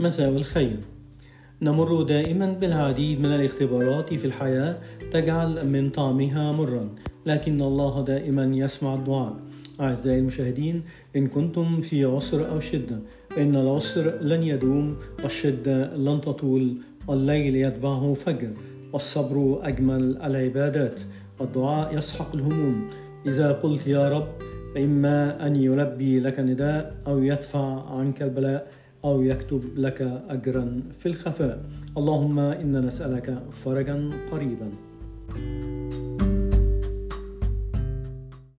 مساء الخير. نمر دائما بالعديد من الاختبارات في الحياة تجعل من طعمها مرا. لكن الله دائما يسمع الدعاء. أعزائي المشاهدين إن كنتم في عسر أو شدة فإن العسر لن يدوم والشدة لن تطول والليل يتبعه فجر والصبر أجمل العبادات والدعاء يسحق الهموم. إذا قلت يا رب فإما أن يلبي لك نداء أو يدفع عنك البلاء. أو يكتب لك أجرا في الخفاء. اللهم إنا نسألك فرجا قريبا.